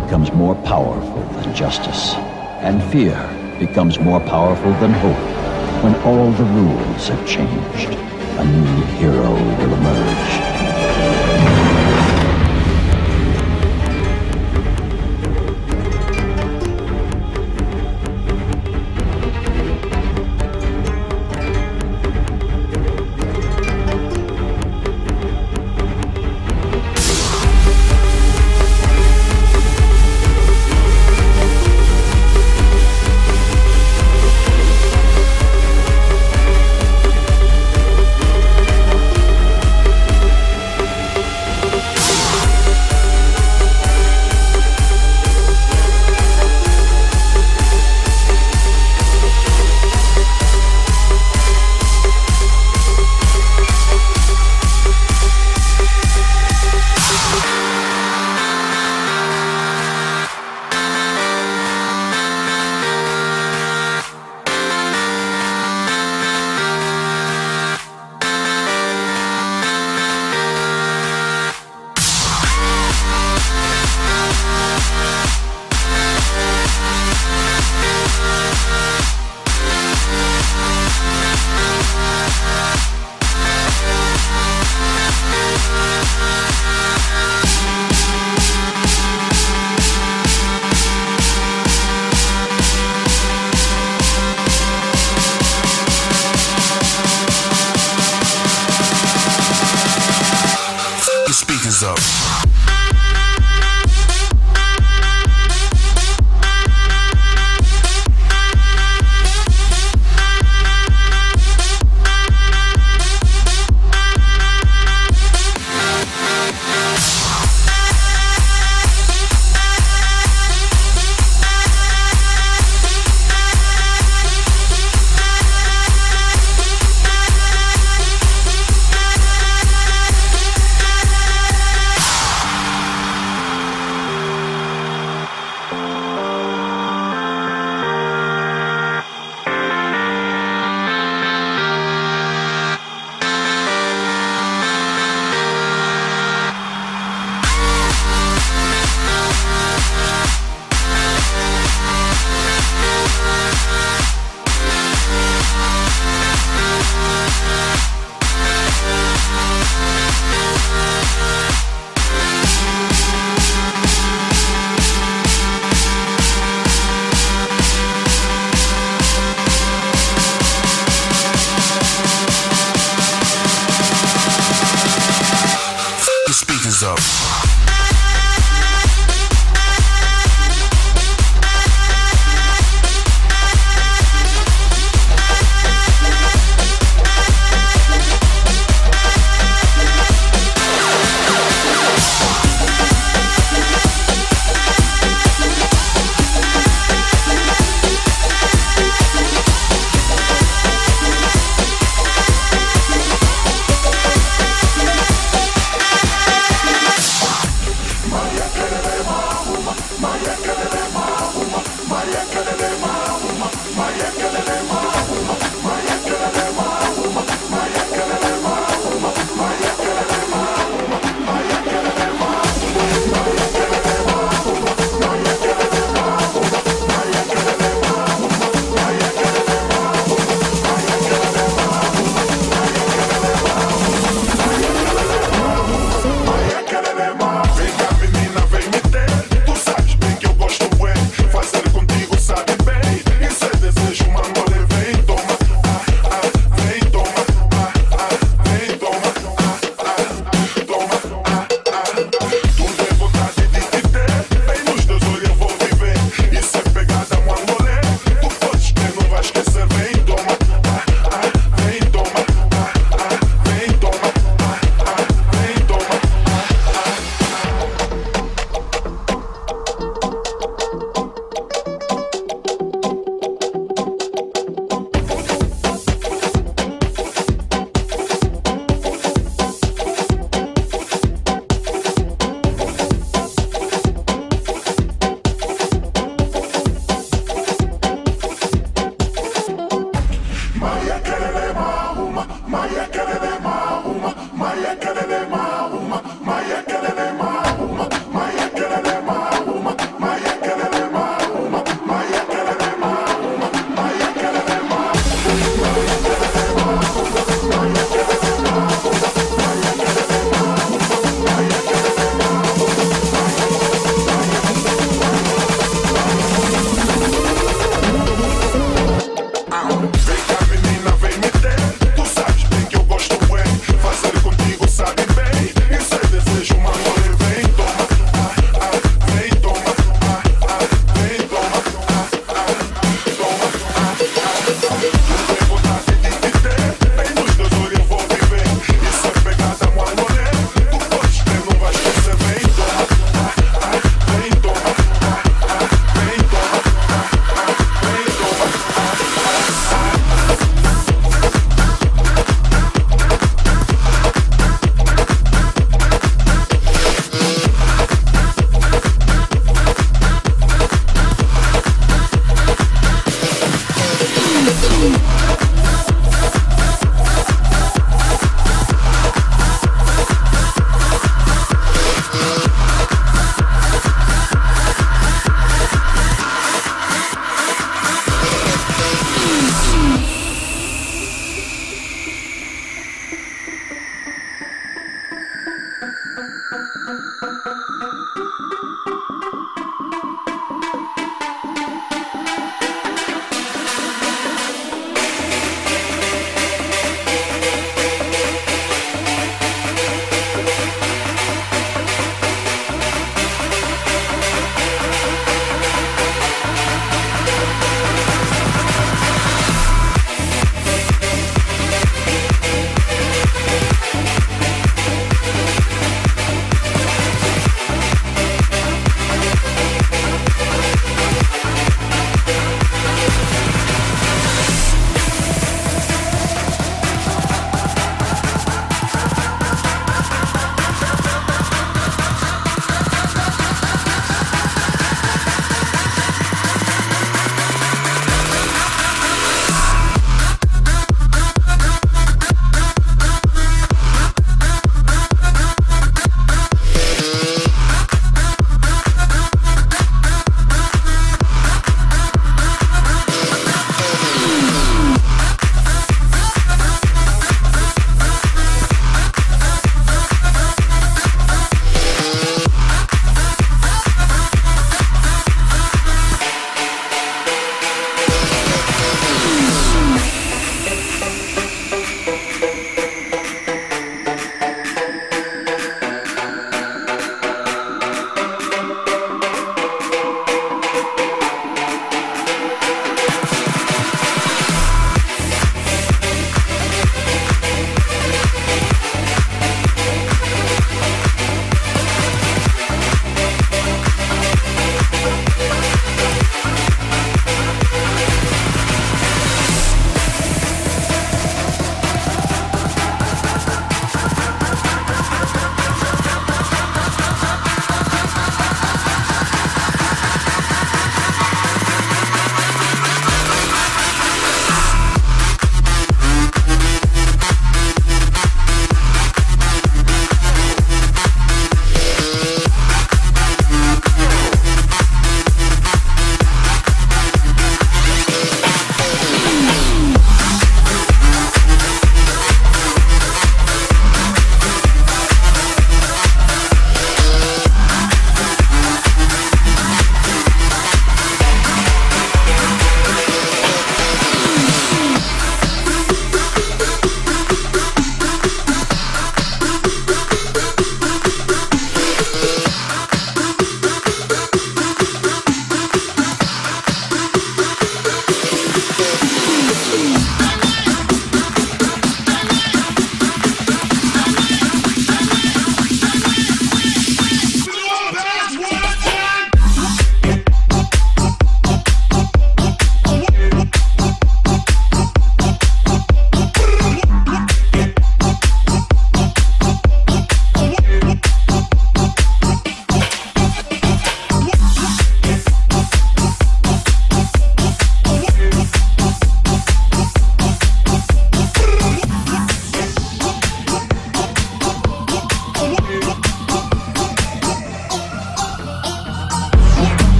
becomes more powerful than justice, and fear becomes more powerful than hope, when all the rules have changed, a new hero will emerge.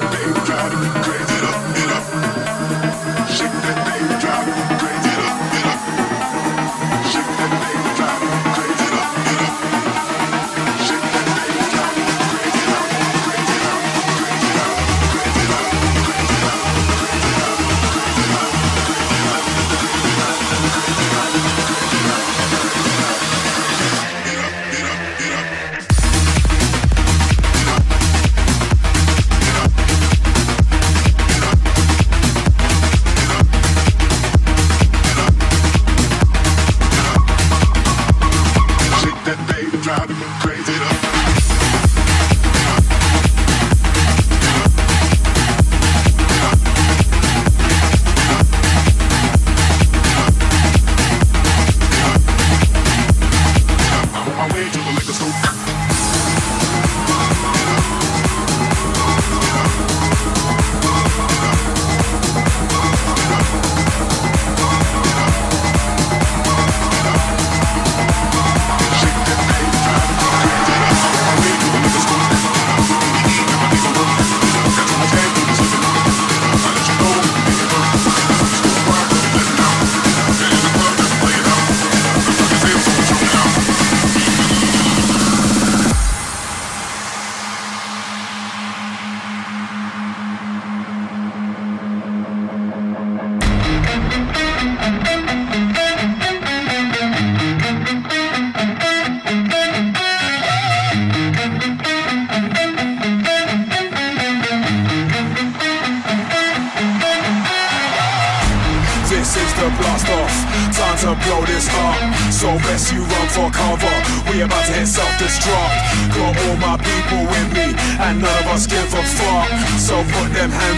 be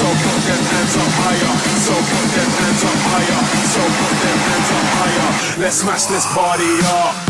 So put hands up higher. So put hands up higher. So put hands up higher. Let's smash this party up.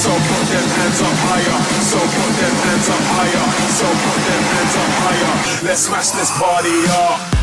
So put them hands up higher. So put them hands up higher. So put them hands up higher. Let's smash this party up.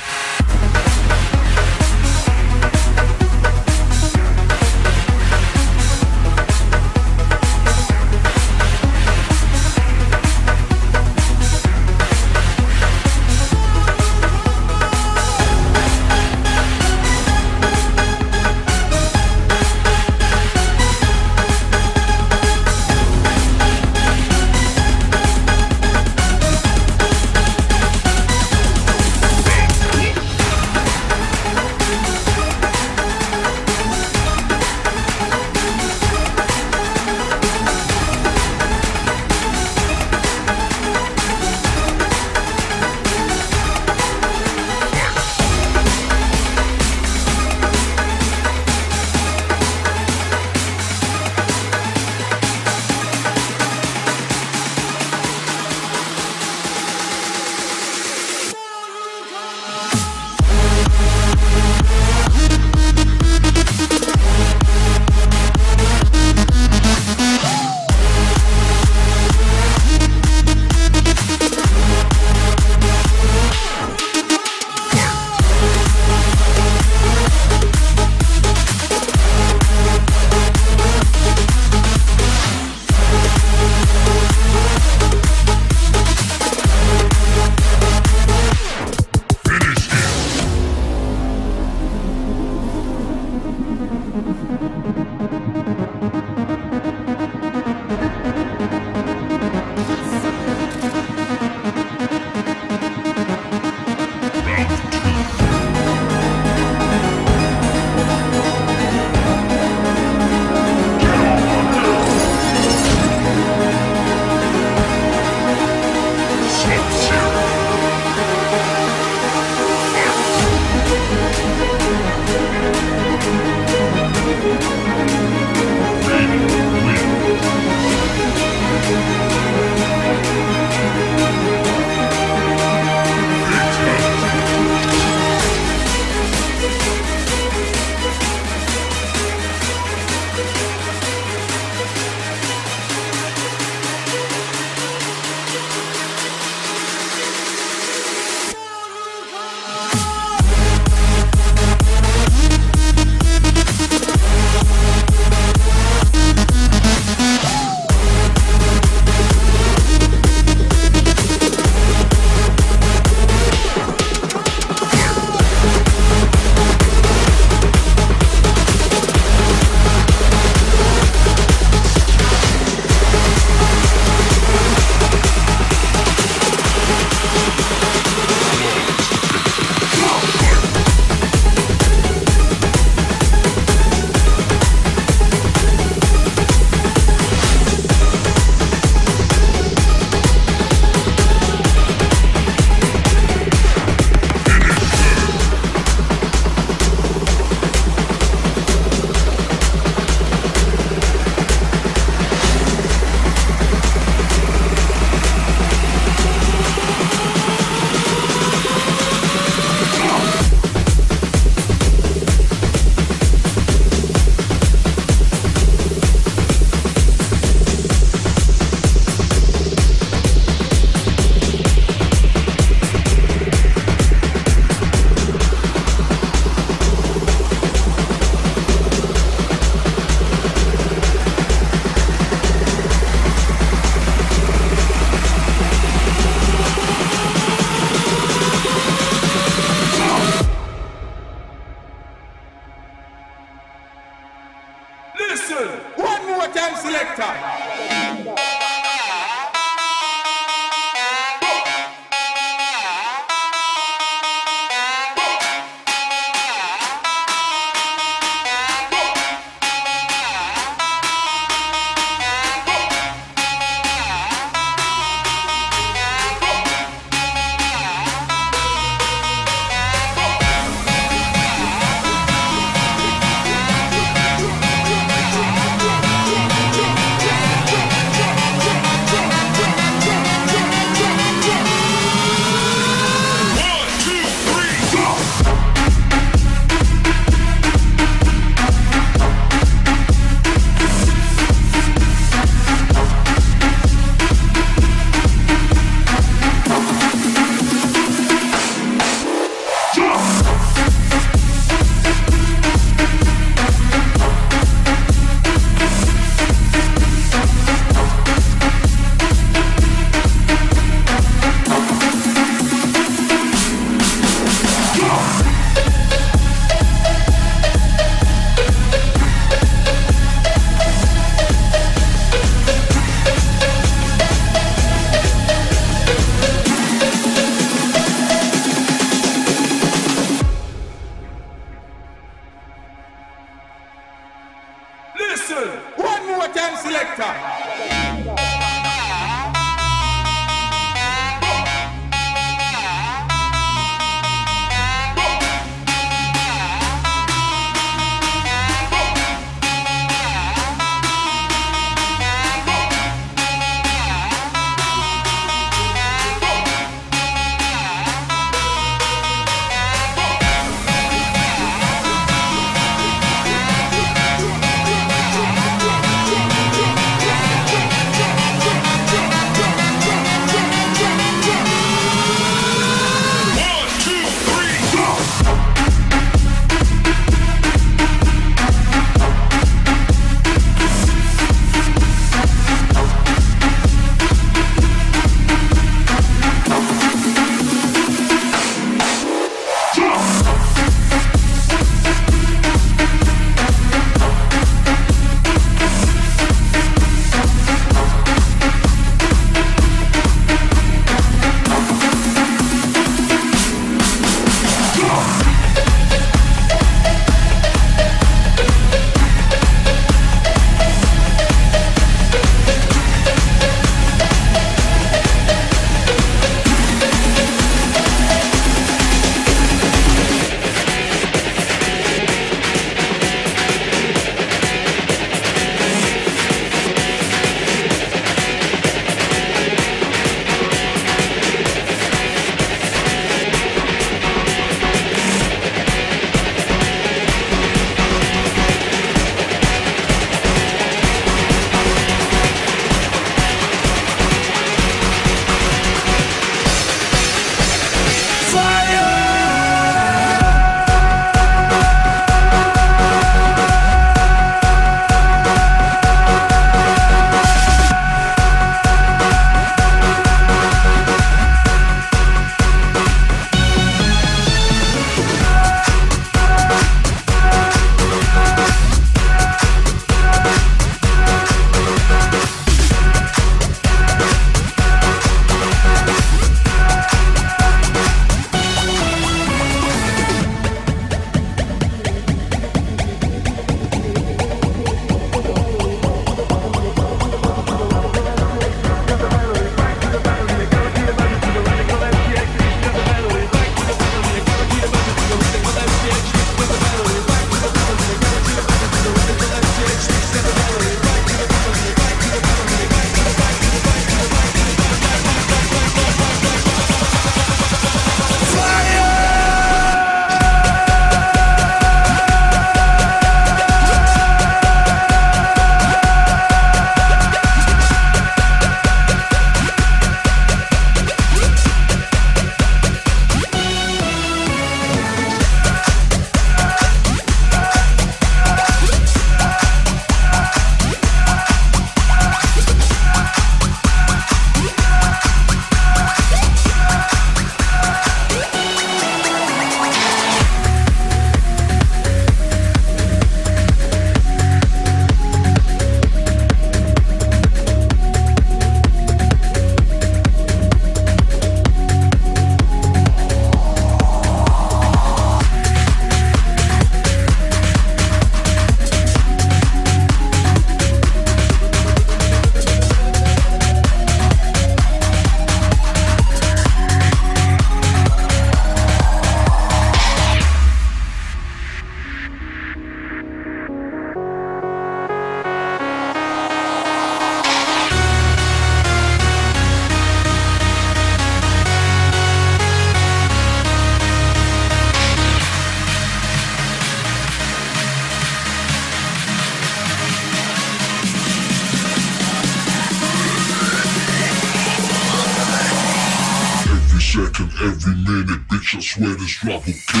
second, every minute, bitch. I swear this drop will kill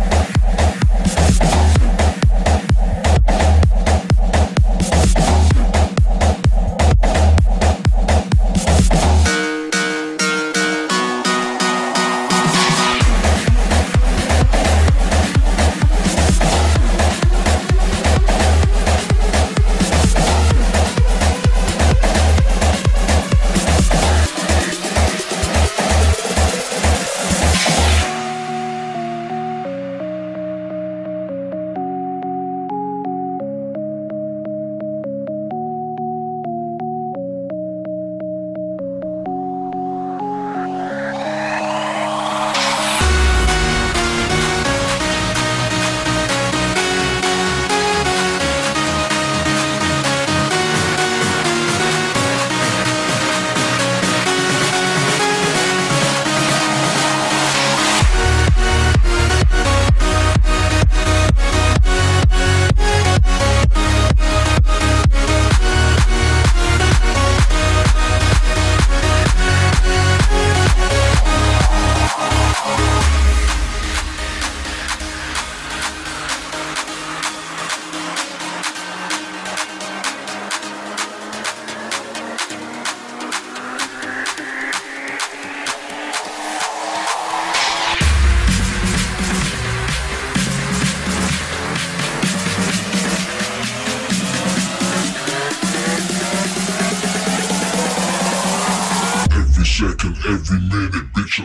it.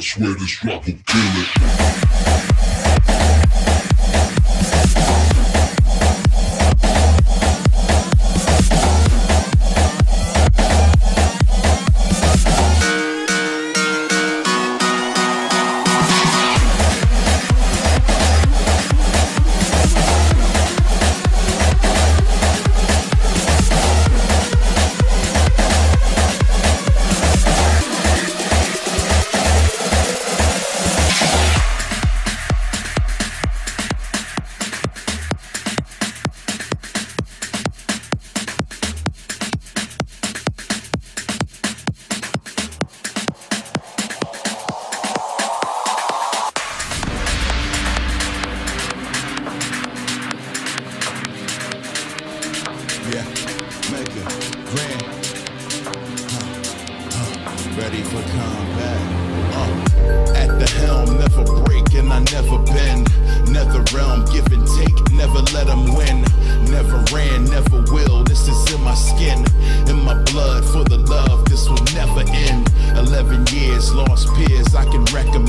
Swear this drop will kill it. I can recommend.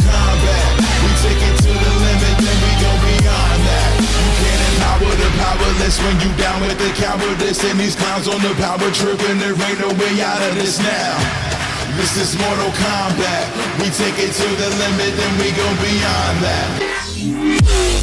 when you down with the cowardice and these clowns on the power trip and there ain't no way out of this now. This is Mortal Kombat. We take it to the limit and we go beyond that.